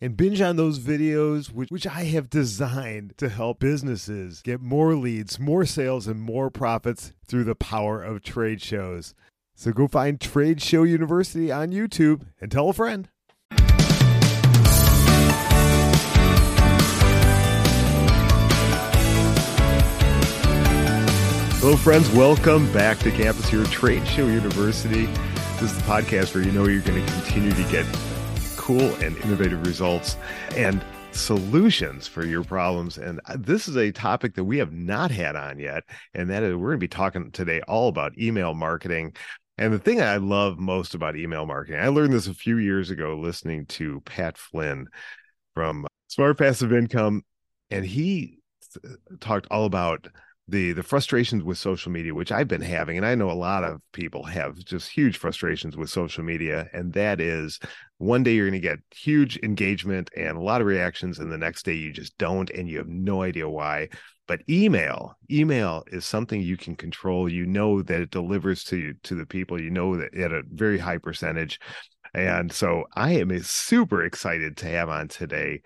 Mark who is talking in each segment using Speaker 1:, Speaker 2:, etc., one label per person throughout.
Speaker 1: and binge on those videos, which, which I have designed to help businesses get more leads, more sales, and more profits through the power of trade shows. So go find Trade Show University on YouTube and tell a friend. Hello, friends. Welcome back to campus here at Trade Show University. This is the podcast where you know you're going to continue to get cool and innovative results and solutions for your problems. And this is a topic that we have not had on yet. And that is, we're going to be talking today all about email marketing. And the thing I love most about email marketing, I learned this a few years ago listening to Pat Flynn from Smart Passive Income. And he talked all about the the frustrations with social media which i've been having and i know a lot of people have just huge frustrations with social media and that is one day you're going to get huge engagement and a lot of reactions and the next day you just don't and you have no idea why. But email email is something you can control. You know that it delivers to you to the people. You know that at a very high percentage. And so I am super excited to have on today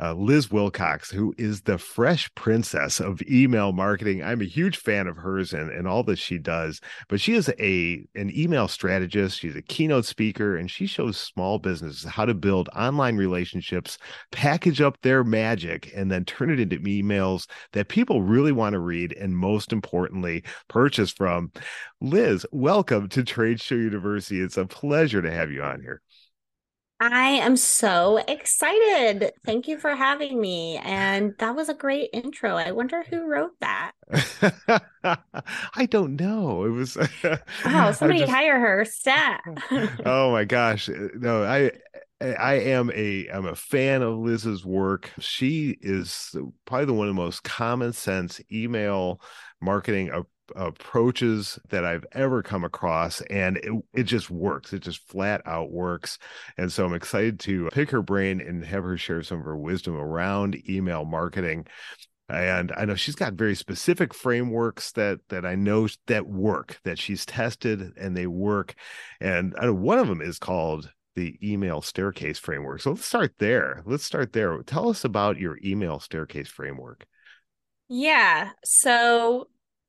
Speaker 1: uh, Liz Wilcox, who is the fresh princess of email marketing. I'm a huge fan of hers and, and all that she does. But she is a an email strategist. She's a keynote speaker, and she shows small businesses how to build online relationships, package up their magic, and then turn it into emails that people really want to read, and most importantly, purchase from. Liz, welcome to Trade Show University. It's a pleasure to have you on here.
Speaker 2: I am so excited. Thank you for having me. And that was a great intro. I wonder who wrote that.
Speaker 1: I don't know. It was
Speaker 2: Oh, somebody just... hire her. Stat.
Speaker 1: oh my gosh. Uh, no, I I am a I'm a fan of Liz's work. She is probably the one of the most common sense email marketing approaches that I've ever come across, and it, it just works. It just flat out works. And so I'm excited to pick her brain and have her share some of her wisdom around email marketing. And I know she's got very specific frameworks that that I know that work that she's tested and they work. And I know one of them is called the email staircase framework. So let's start there. Let's start there. Tell us about your email staircase framework.
Speaker 2: Yeah. So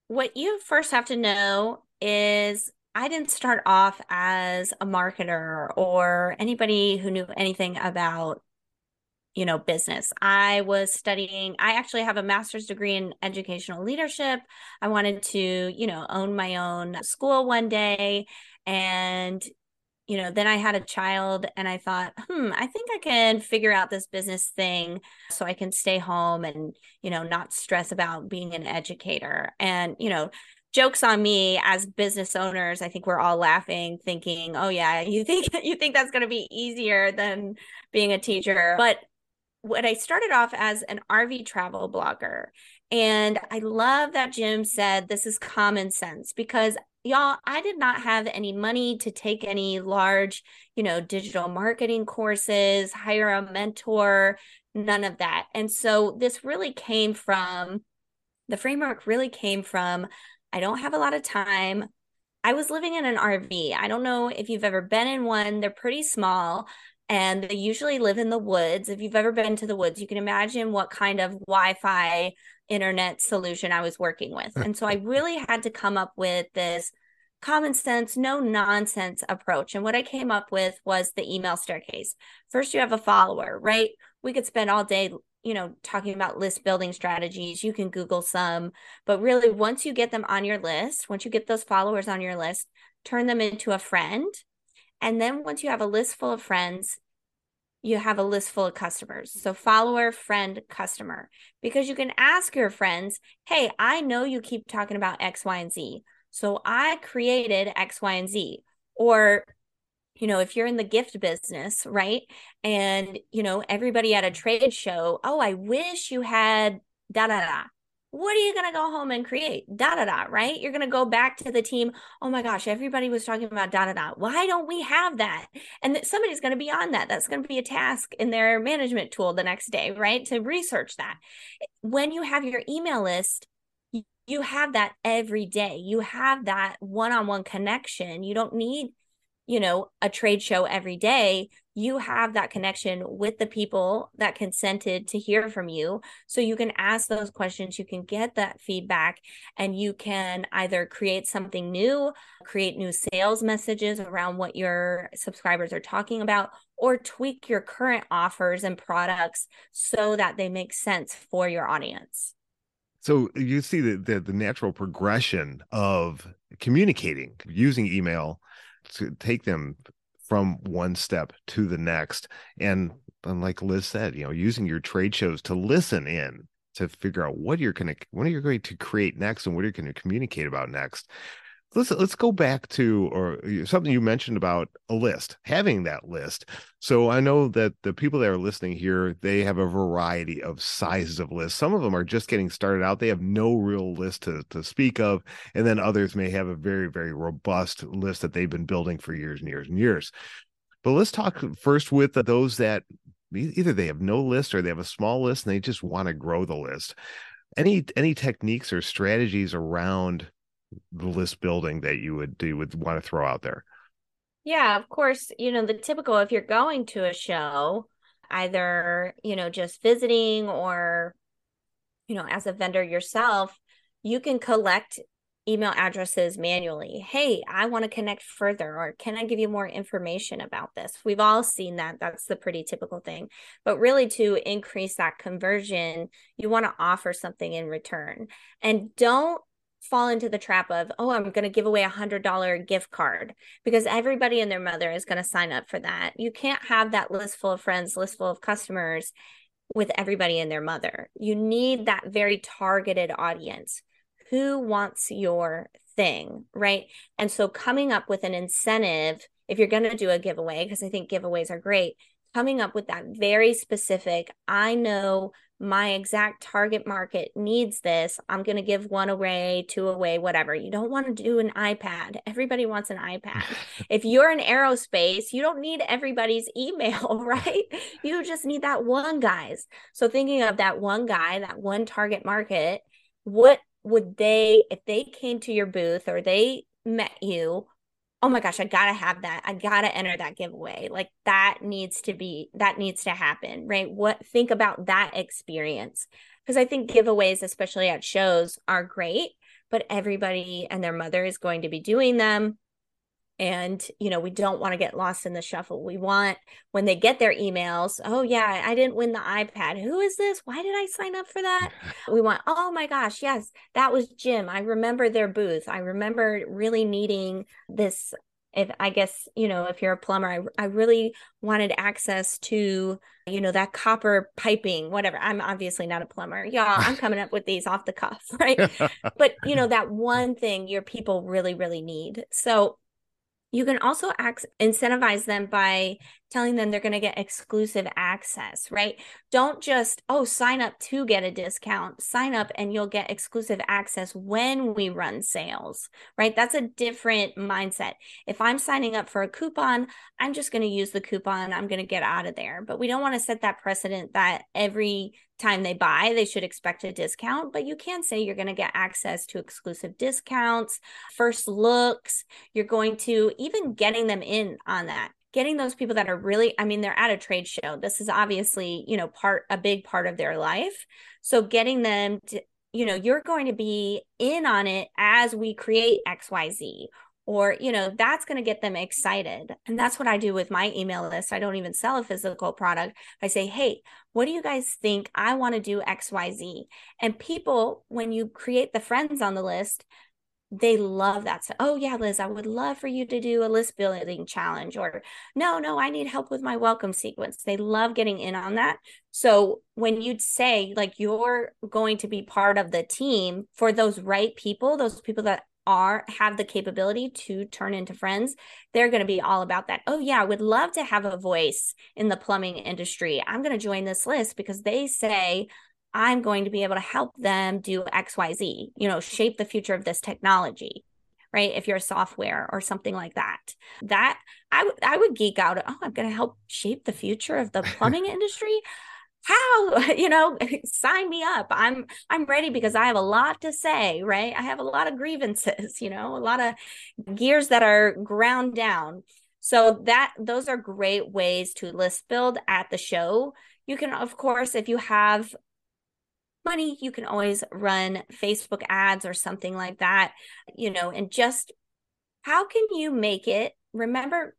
Speaker 2: what you first have to know is I didn't start off as a marketer or anybody who knew anything about you know business. I was studying I actually have a master's degree in educational leadership. I wanted to, you know, own my own school one day and you know, then I had a child and I thought, hmm, I think I can figure out this business thing so I can stay home and, you know, not stress about being an educator. And, you know, jokes on me as business owners i think we're all laughing thinking oh yeah you think you think that's going to be easier than being a teacher but what i started off as an rv travel blogger and i love that jim said this is common sense because y'all i did not have any money to take any large you know digital marketing courses hire a mentor none of that. And so this really came from the framework really came from i don't have a lot of time. I was living in an rv i don't know if you've ever been in one. They're pretty small and they usually live in the woods. If you've ever been to the woods you can imagine what kind of wi-fi internet solution I was working with. Hmm. And so I really had to come up with this common sense, no nonsense approach. And what I came up with was the email staircase. First, you have a follower, right? We could spend all day, you know, talking about list building strategies. You can Google some, but really, once you get them on your list, once you get those followers on your list, turn them into a friend. And then once you have a list full of friends, you have a list full of customers. So, follower, friend, customer, because you can ask your friends, Hey, I know you keep talking about X, Y, and Z. So, I created X, Y, and Z. Or you know, if you're in the gift business, right? And, you know, everybody at a trade show, oh, I wish you had da da da. What are you going to go home and create? Da da da, right? You're going to go back to the team. Oh my gosh, everybody was talking about da da da. Why don't we have that? And that somebody's going to be on that. That's going to be a task in their management tool the next day, right? To research that. When you have your email list, you have that every day. You have that one on one connection. You don't need you know, a trade show every day, you have that connection with the people that consented to hear from you. So you can ask those questions, you can get that feedback, and you can either create something new, create new sales messages around what your subscribers are talking about, or tweak your current offers and products so that they make sense for your audience.
Speaker 1: So you see the, the, the natural progression of communicating using email to take them from one step to the next. And, and like liz said you know using your trade shows to listen in to figure out what you're going to what are you going to create next and what you're going to communicate about next let's let's go back to or something you mentioned about a list having that list. So i know that the people that are listening here they have a variety of sizes of lists. Some of them are just getting started out. They have no real list to, to speak of. And then others may have a very very robust list that they've been building for years and years and years. But let's talk first with those that either they have no list or they have a small list and they just want to grow the list. Any any techniques or strategies around list building that you would do would want to throw out there?
Speaker 2: Yeah, of course, you know, the typical if you're going to a show, either, you know, just visiting or you know, as a vendor yourself, you can collect email addresses manually. Hey, I want to connect further, or can I give you more information about this? We've all seen that. That's the pretty typical thing. But really, to increase that conversion, you want to offer something in return. And don't fall into the trap of, oh, I'm going to give away a hundred dollar gift card because everybody and their mother is going to sign up for that. You can't have that list full of friends, list full of customers with everybody and their mother. You need that very targeted audience. Who wants your thing, right? And so coming up with an incentive, if you're going to do a giveaway, because I think giveaways are great, coming up with that very specific, I know my exact target market needs this. I'm going to give one away, two away, whatever. You don't want to do an iPad. Everybody wants an iPad. if you're in aerospace, you don't need everybody's email, right? You just need that one guy's. So thinking of that one guy, that one target market, what would they, if they came to your booth or they met you, oh my gosh, I gotta have that. I gotta enter that giveaway. Like that needs to be, that needs to happen, right? What, think about that experience. Because I think giveaways, especially at shows, are great, but everybody and their mother is going to be doing them and you know we don't want to get lost in the shuffle. We want when they get their emails oh yeah i didn't win the ipad. Who is this? Why did i sign up for that? We want oh my gosh yes that was jim. I remember their booth. I remember really needing this. If i guess you know if you're a plumber I, I really wanted access to you know that copper piping whatever. I'm obviously not a plumber. Y'all i'm coming up with these off the cuff right? But you know that one thing your people really really need. So you can also ac- incentivize them by telling them they're going to get exclusive access, right? Don't just, oh, sign up to get a discount. Sign up and you'll get exclusive access when we run sales, right? That's a different mindset. If I'm signing up for a coupon, I'm just going to use the coupon. I'm going to get out of there. But we don't want to set that precedent that every time they buy, they should expect a discount, but you can say you're going to get access to exclusive discounts, first looks. You're going to even getting them in on that getting those people that are really i mean they're at a trade show. This is obviously you know part a big part of their life. So getting them to you know you're going to be in on it as we create xyz or you know that's going to get them excited. And that's what i do with my email list. I don't even sell a physical product. I say hey what do you guys think i want to do xyz and people when you create the friends on the list they love that. So, oh yeah, Liz, I would love for you to do a list building challenge or no, no, I need help with my welcome sequence. They love getting in on that. So when you'd say like you're going to be part of the team for those right people, those people that are have the capability to turn into friends, they're going to be all about that. Oh yeah, I would love to have a voice in the plumbing industry. I'm going to join this list because they say I'm going to be able to help them do XYZ, you know, shape the future of this technology right? If you're a software or something like that. That i would i would geek out oh i'm going to help shape the future of the plumbing industry? How? You know sign me up. I'm i'm ready because i have a lot to say right? I have a lot of grievances you know a lot of gears that are ground down. So that those are great ways to list build at the show. You can of course if you have money you can always run facebook ads or something like that you know and just how can you make it? Remember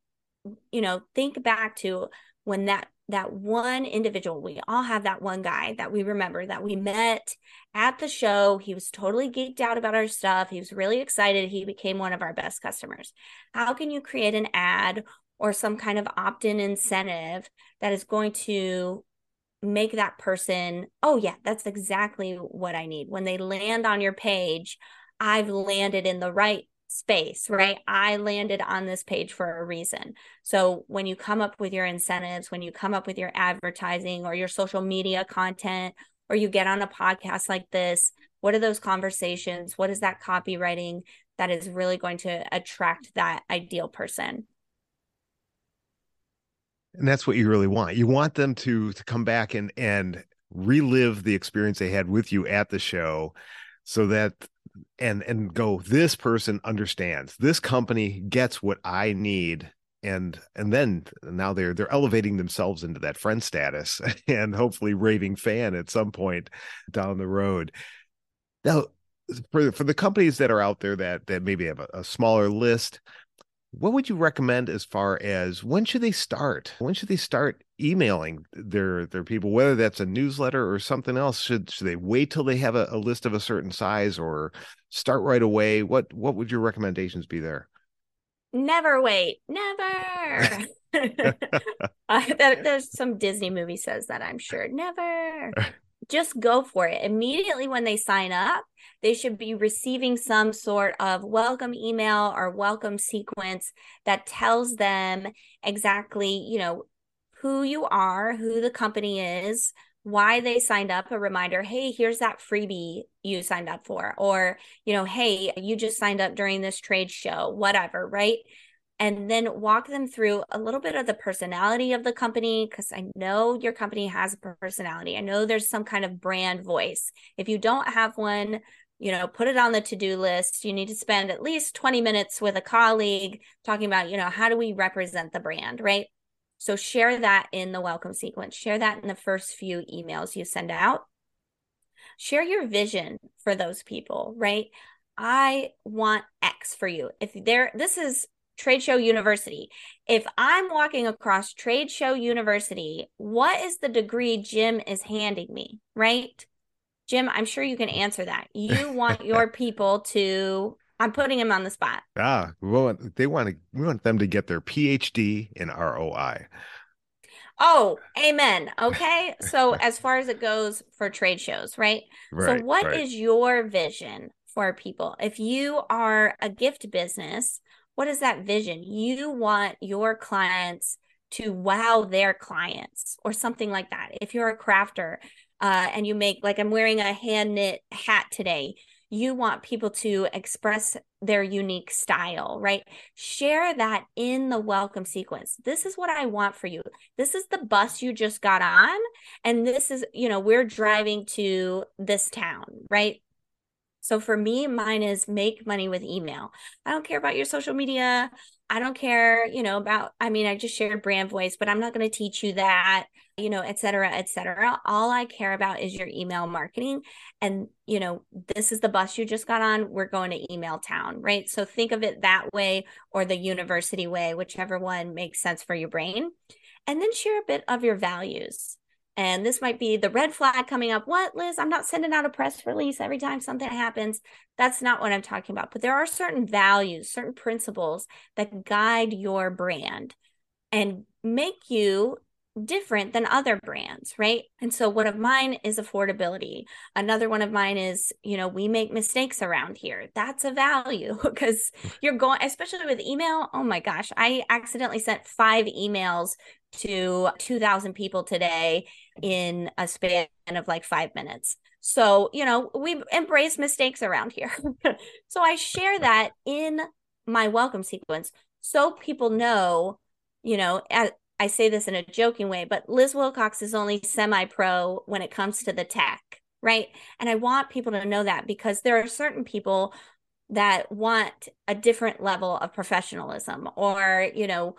Speaker 2: you know think back to when that that one individual we all have that one guy that we remember that we met at the show. He was totally geeked out about our stuff. He was really excited. He became one of our best customers. How can you create an ad or some kind of opt-in incentive that is going to make that person oh yeah that's exactly what i need when they land on your page i've landed in the right space, right? I landed on this page for a reason. So when you come up with your incentives, when you come up with your advertising or your social media content, or you get on a podcast like this, what are those conversations? What is that copywriting that is really going to attract that ideal person?
Speaker 1: And that's what you really want. You want them to to come back and and relive the experience they had with you at the show so that and and go this person understands. This company gets what i need. And and then now they're they're elevating themselves into that friend status and hopefully raving fan at some point down the road. Now for for the companies that are out there that that maybe have a, a smaller list what would you recommend as far as when should they start? When should they start emailing their their people whether that's a newsletter or something else? Should should they wait till they have a, a list of a certain size or start right away? What what would your recommendations be there?
Speaker 2: Never wait. Never. Uh, there's some disney movie says that i'm sure. Never just go for it. Immediately when they sign up they should be receiving some sort of welcome email or welcome sequence that tells them exactly you know who you are who the company is why they signed up. A reminder hey here's that freebie you signed up for or you know hey you just signed up during this trade show whatever right and then walk them through a little bit of the personality of the company because I know your company has a personality. I know there's some kind of brand voice. If you don't have one, you know, put it on the to-do list. You need to spend at least 20 minutes with a colleague talking about, you know, how do we represent the brand, right? So share that in the welcome sequence. Share that in the first few emails you send out. Share your vision for those people, right? I want X for you. If there this is Trade Show University. If I'm walking across Trade Show University, what is the degree Jim is handing me, right? Jim, I'm sure you can answer that. You want your people to I'm putting him on the spot.
Speaker 1: Ah, well, they want to we want them to get their PhD in ROI.
Speaker 2: Oh, amen. Okay. so as far as it goes for trade shows, right? right so what right. is your vision for people? If you are a gift business, what is that vision? You want your clients to wow their clients or something like that. If you're a crafter uh, and you make, like I'm wearing a hand knit hat today, you want people to express their unique style, right? Share that in the welcome sequence. This is what I want for you. This is the bus you just got on. And this is, you know, we're driving to this town, right? So for me, mine is make money with email. I don't care about your social media. I don't care, you know, about, I mean, I just shared brand voice, but I'm not going to teach you that, you know, et cetera, et cetera. All I care about is your email marketing. And, you know, this is the bus you just got on. We're going to email town, right? So think of it that way or the university way, whichever one makes sense for your brain. And then share a bit of your values and this might be the red flag coming up. What, Liz? I'm not sending out a press release every time something happens. That's not what I'm talking about. But there are certain values, certain principles that guide your brand and make you different than other brands, right? And so one of mine is affordability. Another one of mine is, you know, we make mistakes around here. That's a value because you're going, especially with email. Oh my gosh, I accidentally sent five emails to 2,000 people today in a span of like five minutes. So, you know, we embrace mistakes around here. so I share that in my welcome sequence so people know, you know, I say this in a joking way, but Liz Wilcox is only semi pro when it comes to the tech, right? And I want people to know that because there are certain people that want a different level of professionalism or, you know,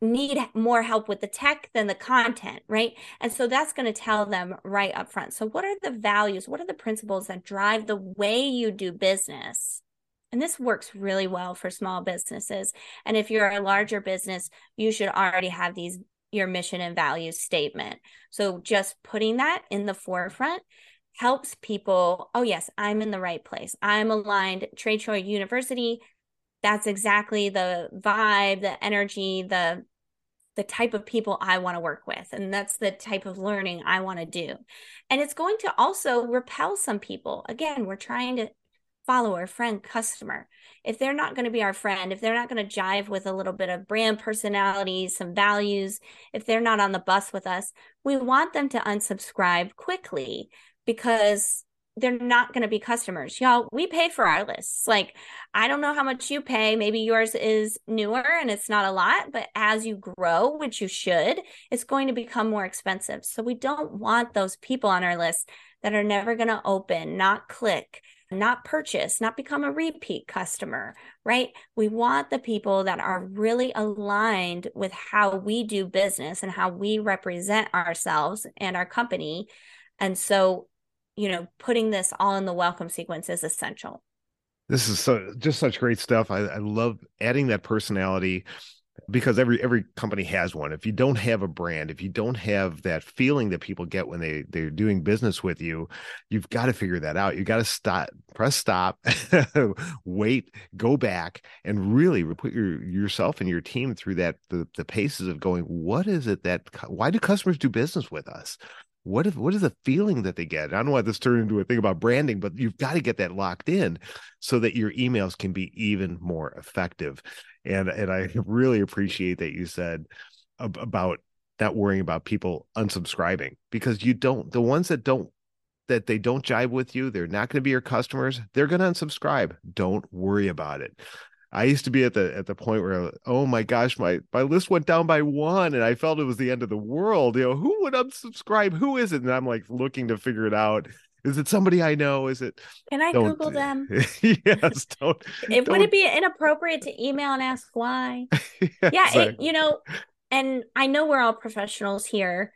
Speaker 2: need more help with the tech than the content, right? And so that's going to tell them right up front. So, what are the values? What are the principles that drive the way you do business? And this works really well for small businesses. And if you're a larger business, you should already have these your mission and values statement. So just putting that in the forefront helps people, oh yes, I'm in the right place. I'm aligned Trade Show University. That's exactly the vibe, the energy, the the type of people I want to work with. And that's the type of learning I want to do. And it's going to also repel some people. Again, we're trying to follower, friend, customer. If they're not going to be our friend, if they're not going to jive with a little bit of brand personality, some values, if they're not on the bus with us, we want them to unsubscribe quickly because they're not going to be customers. Y'all, we pay for our lists. Like, I don't know how much you pay. Maybe yours is newer and it's not a lot, but as you grow, which you should, it's going to become more expensive. So we don't want those people on our list that are never going to open, not click, not purchase, not become a repeat customer, right? We want the people that are really aligned with how we do business and how we represent ourselves and our company. And so, you know, putting this all in the welcome sequence is essential.
Speaker 1: This is so just such great stuff. I, I love adding that personality because every every company has one if you don't have a brand if you don't have that feeling that people get when they they're doing business with you you've got to figure that out you got to stop press stop wait go back and really put your yourself and your team through that the, the paces of going what is it that why do customers do business with us what if what is the feeling that they get? I don't want this turn into a thing about branding, but you've got to get that locked in so that your emails can be even more effective. And and I really appreciate that you said about not worrying about people unsubscribing because you don't the ones that don't that they don't jive with you, they're not going to be your customers, they're going to unsubscribe. Don't worry about it. I used to be at the at the point where oh my gosh my my list went down by one and I felt it was the end of the world. You know who would unsubscribe? Who is it? And I'm like looking to figure it out. Is it somebody I know? Is it?
Speaker 2: Can I don't, Google them?
Speaker 1: yes. Don't.
Speaker 2: It, don't. Would it be inappropriate to email and ask why? yeah. yeah it, you know, and I know we're all professionals here,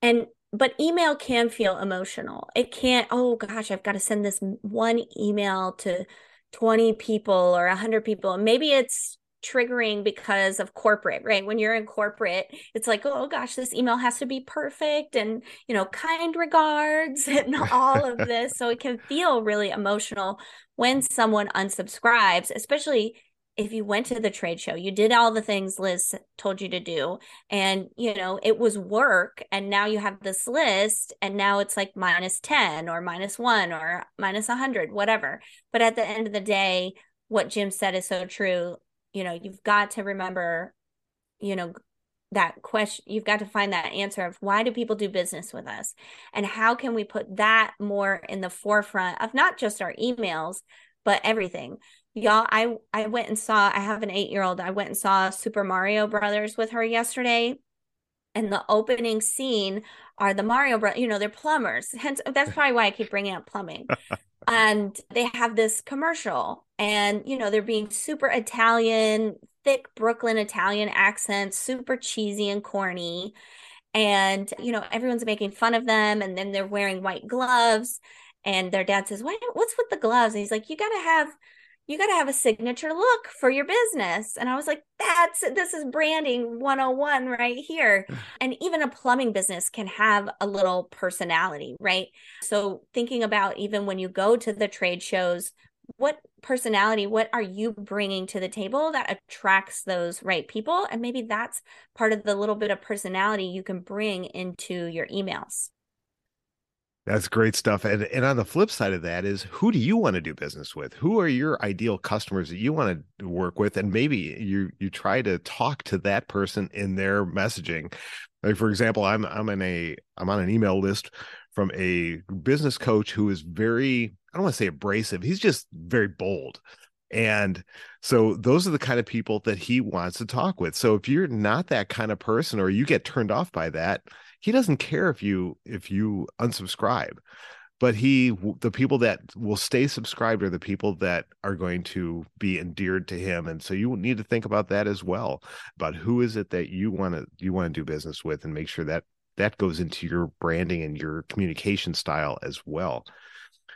Speaker 2: and but email can feel emotional. It can't. Oh gosh, I've got to send this one email to 20 people or 100 people maybe it's triggering because of corporate right? When you're in corporate it's like oh gosh this email has to be perfect and you know kind regards and all of this. So it can feel really emotional when someone unsubscribes especially if you went to the trade show, you did all the things Liz told you to do, and you know, it was work, and now you have this list, and now it's like minus 10 or minus one or minus 100, whatever. But at the end of the day, what Jim said is so true. You know, you've got to remember, you know, that question you've got to find that answer of why do people do business with us and how can we put that more in the forefront of not just our emails but everything y'all i i went and saw i have an eight year old i went and saw super mario brothers with her yesterday. And the opening scene are the mario brothers you know they're plumbers. Hence that's probably why i keep bringing up plumbing. And they have this commercial and you know they're being super italian thick brooklyn italian accent super cheesy and corny. And you know everyone's making fun of them and then they're wearing white gloves. And their dad says what what's with the gloves? And he's like you got to have you got to have a signature look for your business. And I was like, that's this is branding 101 right here. and even a plumbing business can have a little personality, right? So thinking about even when you go to the trade shows, what personality, what are you bringing to the table that attracts those right people? And maybe that's part of the little bit of personality you can bring into your emails.
Speaker 1: That's great stuff. And and on the flip side of that is who do you want to do business with? Who are your ideal customers that you want to work with? And maybe you you try to talk to that person in their messaging. Like for example, I'm I'm in a I'm on an email list from a business coach who is very I don't want to say abrasive. He's just very bold. And so those are the kind of people that he wants to talk with. So if you're not that kind of person or you get turned off by that, he doesn't care if you if you unsubscribe but he the people that will stay subscribed are the people that are going to be endeared to him. And so you need to think about that as well about who is it that you want to you want to do business with and make sure that that goes into your branding and your communication style as well.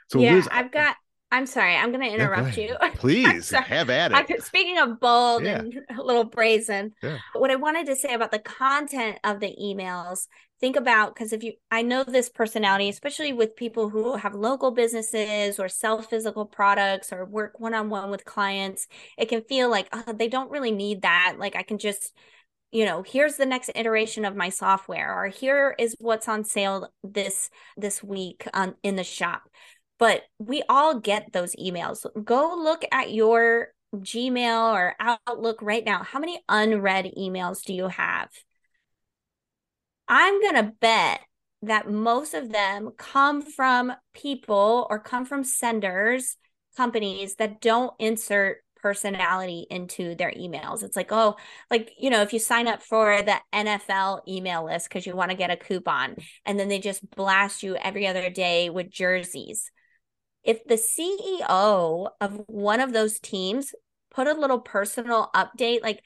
Speaker 2: So yeah Liz, i've got I'm sorry, I'm going to interrupt yeah, you.
Speaker 1: Please have at it.
Speaker 2: speaking of bold yeah. and a little brazen, yeah. what I wanted to say about the content of the emails, think about because if you, I know this personality, especially with people who have local businesses or sell physical products or work one on one with clients, it can feel like oh, they don't really need that. Like I can just, you know here's the next iteration of my software or here is what's on sale this this week on in the shop but we all get those emails. Go look at your Gmail or Outlook right now. How many unread emails do you have? I'm going to bet that most of them come from people or come from senders, companies that don't insert personality into their emails. It's like, oh, like, you know, if you sign up for the NFL email list because you want to get a coupon, and then they just blast you every other day with jerseys if the CEO of one of those teams put a little personal update, like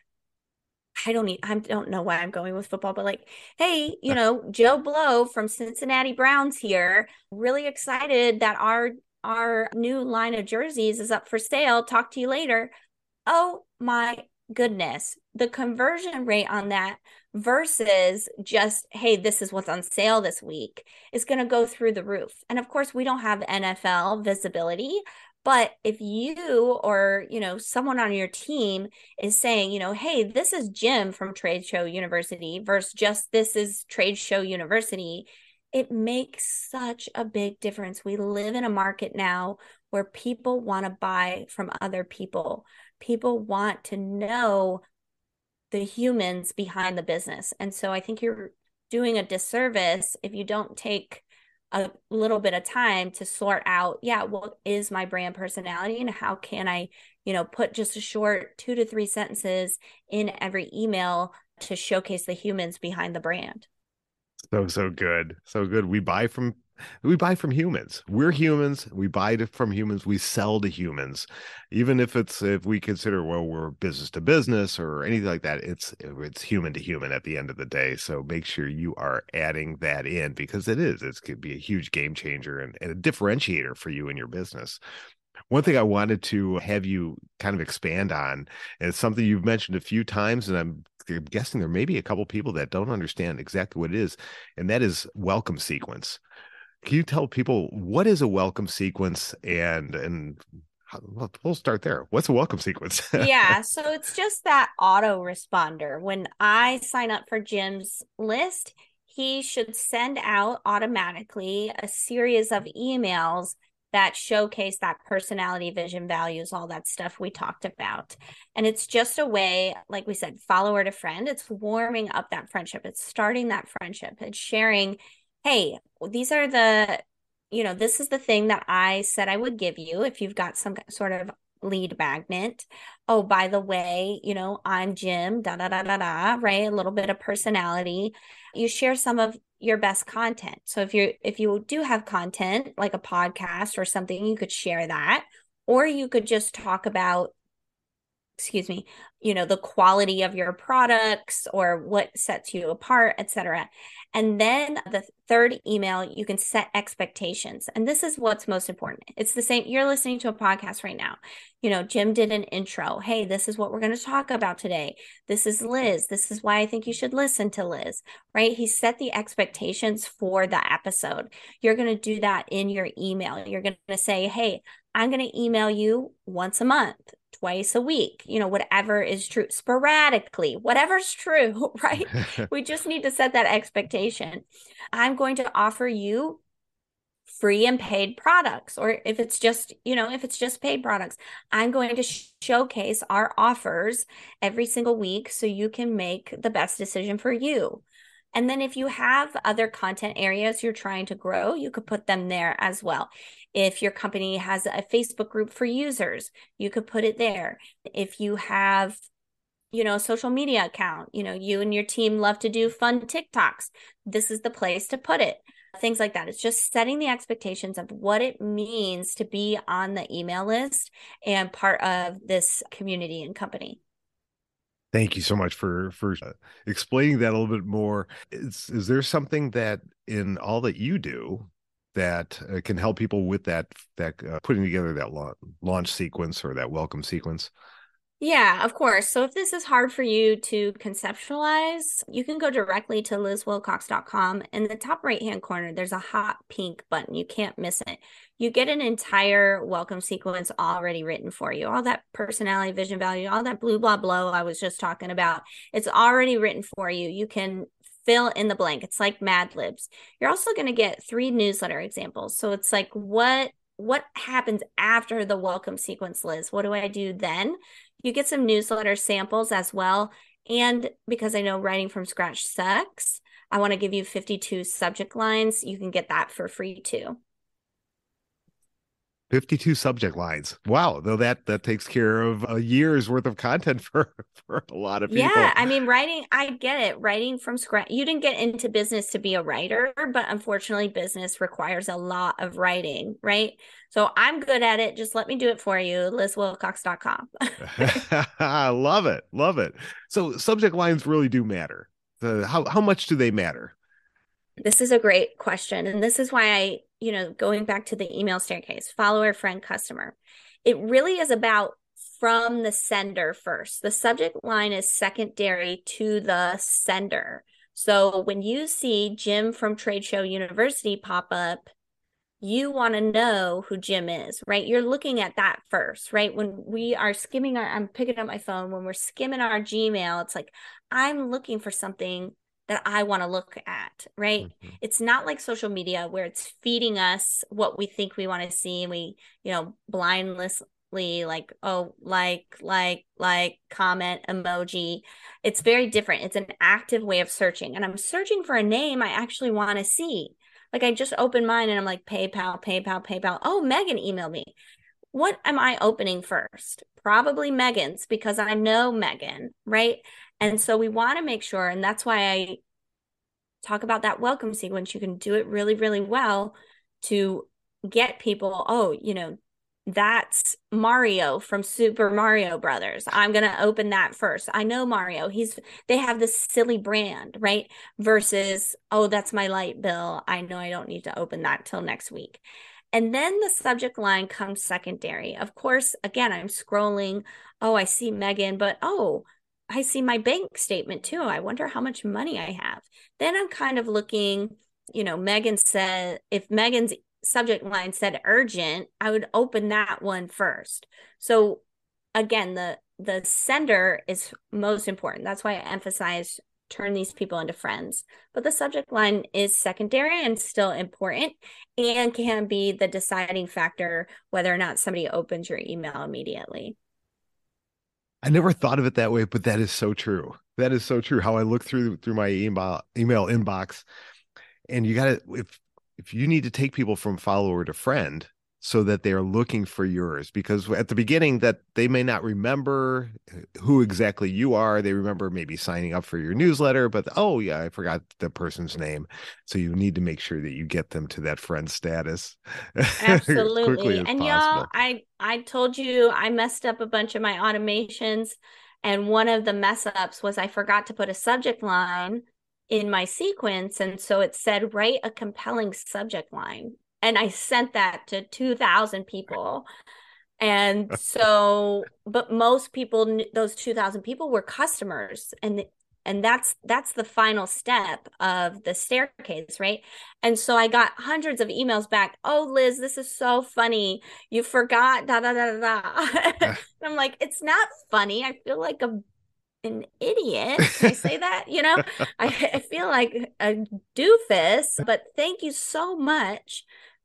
Speaker 2: I don't need, I don't know why I'm going with football, but like, hey, you know, Joe Blow from Cincinnati Browns here, really excited that our our new line of jerseys is up for sale. Talk to you later. Oh my goodness, the conversion rate on that versus just, hey, this is what's on sale this week is going to go through the roof. And of course, we don't have NFL visibility. But if you or, you know, someone on your team is saying, you know, hey, this is Jim from Trade Show University versus just this is Trade Show University, it makes such a big difference. We live in a market now where people want to buy from other people. People want to know the humans behind the business. And so I think you're doing a disservice if you don't take a little bit of time to sort out, yeah, what is my brand personality and how can I, you know, put just a short two to three sentences in every email to showcase the humans behind the brand.
Speaker 1: So, so good. So good. We buy from we buy from humans. We're humans. We buy from humans. We sell to humans. Even if it's if we consider well we're business to business or anything like that it's it's human to human at the end of the day. So make sure you are adding that in because it is. Going to be a huge game changer and, and a differentiator for you in your business. One thing I wanted to have you kind of expand on, and it's something you've mentioned a few times, and I'm guessing there may be a couple people that don't understand exactly what it is, and that is welcome sequence. Can you tell people what is a welcome sequence and and well, start there. What's a welcome sequence?
Speaker 2: yeah, so it's just that autoresponder. When I sign up for Jim's list, he should send out automatically a series of emails that showcase that personality, vision, values, all that stuff we talked about. And it's just a way, like we said, follower to friend. It's warming up that friendship. It's starting that friendship. It's sharing hey, these are the, you know, this is the thing that I said I would give you if you've got some sort of lead magnet. Oh, by the way, you know, I'm Jim, da da da da da, right? A little bit of personality. You share some of your best content. So if you if you do have content like a podcast or something, you could share that. Or you could just talk about excuse me you know the quality of your products or what sets you apart etc and then the third email you can set expectations. And this is what's most important. It's the same you're listening to a podcast right now. You know jim did an intro. Hey this is what we're going to talk about today. This is liz. This is why i think you should listen to liz right? He set the expectations for the episode. You're going to do that in your email. You're going to say hey I'm going to email you once a month, twice a week, you know, whatever is true, sporadically, whatever's true, right? we just need to set that expectation. I'm going to offer you free and paid products or if it's just you know if it's just paid products i'm going to sh- showcase our offers every single week so you can make the best decision for you and then if you have other content areas you're trying to grow you could put them there as well if your company has a facebook group for users you could put it there if you have you know social media account you know you and your team love to do fun tiktoks this is the place to put it things like that. It's just setting the expectations of what it means to be on the email list and part of this community and company.
Speaker 1: Thank you so much for for uh, explaining that a little bit more. Is is there something that in all that you do that uh, can help people with that that uh, putting together that launch sequence or that welcome sequence?
Speaker 2: Yeah, of course. So if this is hard for you to conceptualize, you can go directly to lizwilcox.com. In the top right hand corner, there's a hot pink button. You can't miss it. You get an entire welcome sequence already written for you. All that personality, vision, value, all that blue, blah, blah I was just talking about. It's already written for you. You can fill in the blank. It's like Mad Libs. You're also going to get three newsletter examples. So it's like what what happens after the welcome sequence, Liz? What do I do then? You get some newsletter samples as well. And because I know writing from scratch sucks, I want to give you 52 subject lines. You can get that for free too.
Speaker 1: 52 subject lines. Wow, though that that takes care of a year's worth of content for for a lot of people.
Speaker 2: Yeah, I mean writing, I get it. Writing from scratch. You didn't get into business to be a writer, but unfortunately business requires a lot of writing, right? So I'm good at it. Just let me do it for you. LizWilcox.com.
Speaker 1: I love it. Love it. So subject lines really do matter. The, how how much do they matter?
Speaker 2: This is a great question. And this is why I you know, going back to the email staircase, follower, friend, customer. It really is about from the sender first. The subject line is secondary to the sender. So when you see Jim from Trade Show University pop up, you want to know who Jim is, right? You're looking at that first, right? When we are skimming our, I'm picking up my phone, when we're skimming our Gmail, it's like, I'm looking for something that I want to look at, right? Mm-hmm. It's not like social media where it's feeding us what we think we want to see and we, you know, blindlessly like, oh, like, like, like, comment, emoji. It's very different. It's an active way of searching. And I'm searching for a name I actually want to see. Like I just opened mine and I'm like, PayPal, PayPal, PayPal. Oh, Megan emailed me. What am I opening first? Probably Megan's because I know Megan, right? And so we want to make sure, and that's why I talk about that welcome sequence. You can do it really, really well to get people, oh, you know, that's Mario from Super Mario Brothers. I'm going to open that first. I know Mario. He's they have this silly brand, right? Versus, oh, that's my light bill. I know I don't need to open that till next week. And then the subject line comes secondary. Of course, again, I'm scrolling. Oh, I see Megan, but oh, I see my bank statement too. I wonder how much money I have. Then I'm kind of looking, you know, Megan said, if Megan's subject line said urgent, I would open that one first. So again, the the sender is most important. That's why I emphasize turn these people into friends. But the subject line is secondary and still important and can be the deciding factor whether or not somebody opens your email immediately.
Speaker 1: I never thought of it that way, but that is so true. That is so true. How I look through through my email email inbox, and you got to if if you need to take people from follower to friend, so that they're looking for yours because at the beginning that they may not remember uh, who exactly you are. They remember maybe signing up for your newsletter but oh yeah i forgot the person's name. So you need to make sure that you get them to that friend status
Speaker 2: absolutely. and possible. y'all i i told you i messed up a bunch of my automations and one of the mess ups was i forgot to put a subject line in my sequence and so it said write a compelling subject line and I sent that to 2000 people. And so, but most people, those 2000 people were customers. And and that's that's the final step of the staircase right? And so i got hundreds of emails back. Oh liz this is so funny. You forgot da da da da da. I'm like it's not funny. I feel like a an idiot. Can i say that? You know? I, I feel like a doofus but thank you so much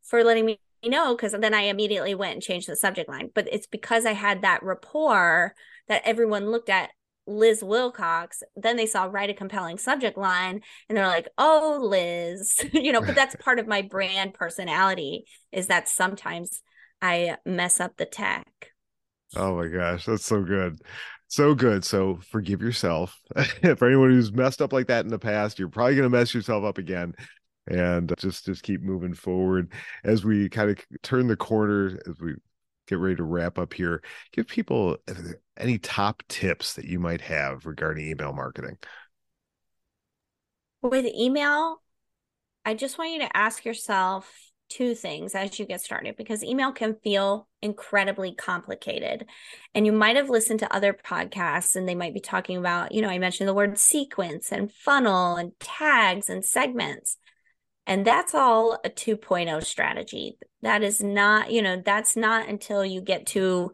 Speaker 2: for letting me know because then i immediately went and changed the subject line but it's because i had that rapport that everyone looked at Liz Wilcox, then they saw write a compelling subject line and they're like, "Oh, Liz." you know, but that's part of my brand personality is that sometimes I mess up the tech.
Speaker 1: Oh my gosh, that's so good. So good. So forgive yourself. For anyone who's messed up like that in the past, you're probably going to mess yourself up again and just just keep moving forward as we kind of turn the corner as we get ready to wrap up here give people uh, any top tips that you might have regarding email marketing?
Speaker 2: With email, I just want you to ask yourself two things as you get started because email can feel incredibly complicated. And you might have listened to other podcasts and they might be talking about, you know, I mentioned the word sequence and funnel and tags and segments. And that's all a 2.0 strategy. That is not, you know, that's not until you get to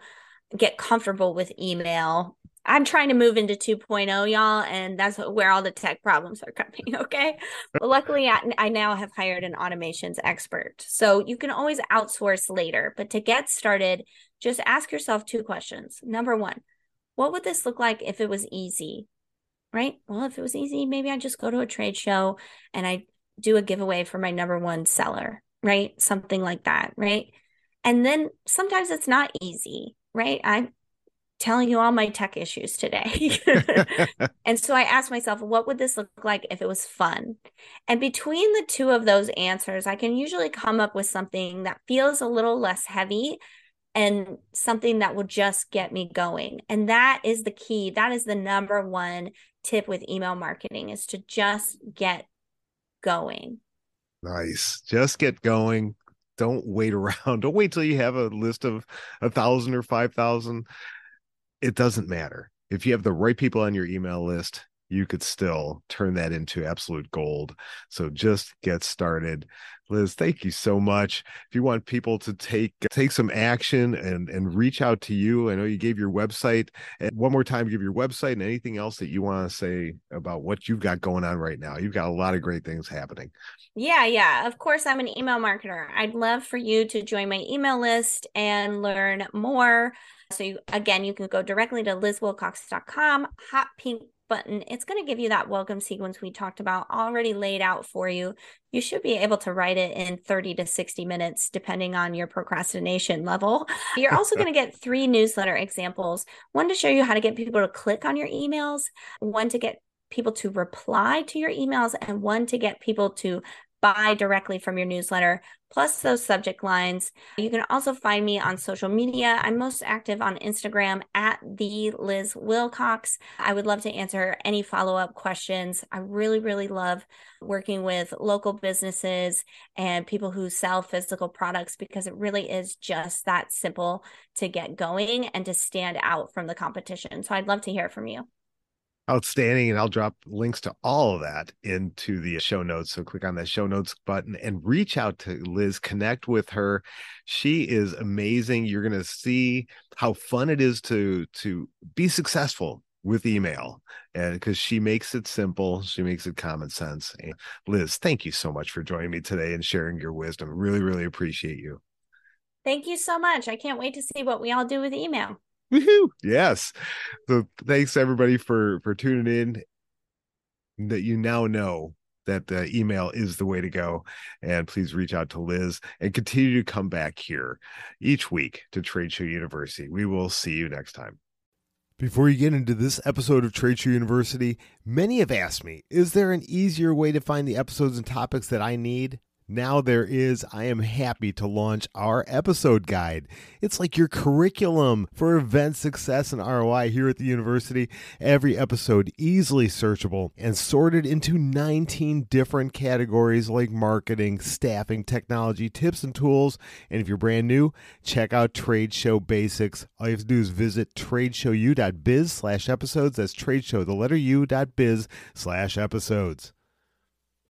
Speaker 2: get comfortable with email. I'm trying to move into 2.0, y'all, and that's where all the tech problems are coming. Okay. But luckily, I, I now have hired an automations expert. So you can always outsource later. But to get started, just ask yourself two questions. Number one, what would this look like if it was easy? Right. Well, if it was easy, maybe I just go to a trade show and I do a giveaway for my number one seller, right? Something like that. Right. And then sometimes it's not easy right? I'm telling you all my tech issues today. and so I asked myself, what would this look like if it was fun? And between the two of those answers, I can usually come up with something that feels a little less heavy and something that will just get me going. And that is the key. That is the number one tip with email marketing is to just get going.
Speaker 1: Nice. Just get going don't wait around. Don't wait till you have a list of a thousand or five thousand. It doesn't matter. If you have the right people on your email list, you could still turn that into absolute gold. So just get started. Liz, thank you so much. If you want people to take take some action and and reach out to you, I know you gave your website. And one more time, give your website and anything else that you want to say about what you've got going on right now. You've got a lot of great things happening.
Speaker 2: Yeah, yeah. Of course, I'm an email marketer. I'd love for you to join my email list and learn more. So you, again, you can go directly to lizwilcox.com, hot pink button, it's going to give you that welcome sequence we talked about already laid out for you. You should be able to write it in 30 to 60 minutes, depending on your procrastination level. You're also going to get three newsletter examples one to show you how to get people to click on your emails, one to get people to reply to your emails, and one to get people to buy directly from your newsletter, plus those subject lines. You can also find me on social media. I'm most active on Instagram at the Liz Wilcox. I would love to answer any follow up questions. I really, really love working with local businesses and people who sell physical products because it really is just that simple to get going and to stand out from the competition. So I'd love to hear from you
Speaker 1: outstanding and i'll drop links to all of that into the show notes. So click on that show notes button and reach out to liz. Connect with her. She is amazing. You're going to see how fun it is to to be successful with email and because she makes it simple she makes it common sense. And liz thank you so much for joining me today and sharing your wisdom. Really really appreciate you.
Speaker 2: Thank you so much. I can't wait to see what we all do with email
Speaker 1: Woohoo! Yes. So thanks everybody for for tuning in. That you now know that the email is the way to go. And please reach out to Liz and continue to come back here each week to Trade Show University. We will see you next time. Before you get into this episode of Trade Show University, many have asked me, is there an easier way to find the episodes and topics that I need? Now there is, I am happy to launch our episode guide. It's like your curriculum for event success and ROI here at the university. Every episode easily searchable and sorted into 19 different categories like marketing, staffing, technology, tips and tools. And if you're brand new, check out Trade Show Basics. All you have to do is visit tradeshowu.biz slash episodes. That's tradeshow, the letter u.biz slash episodes.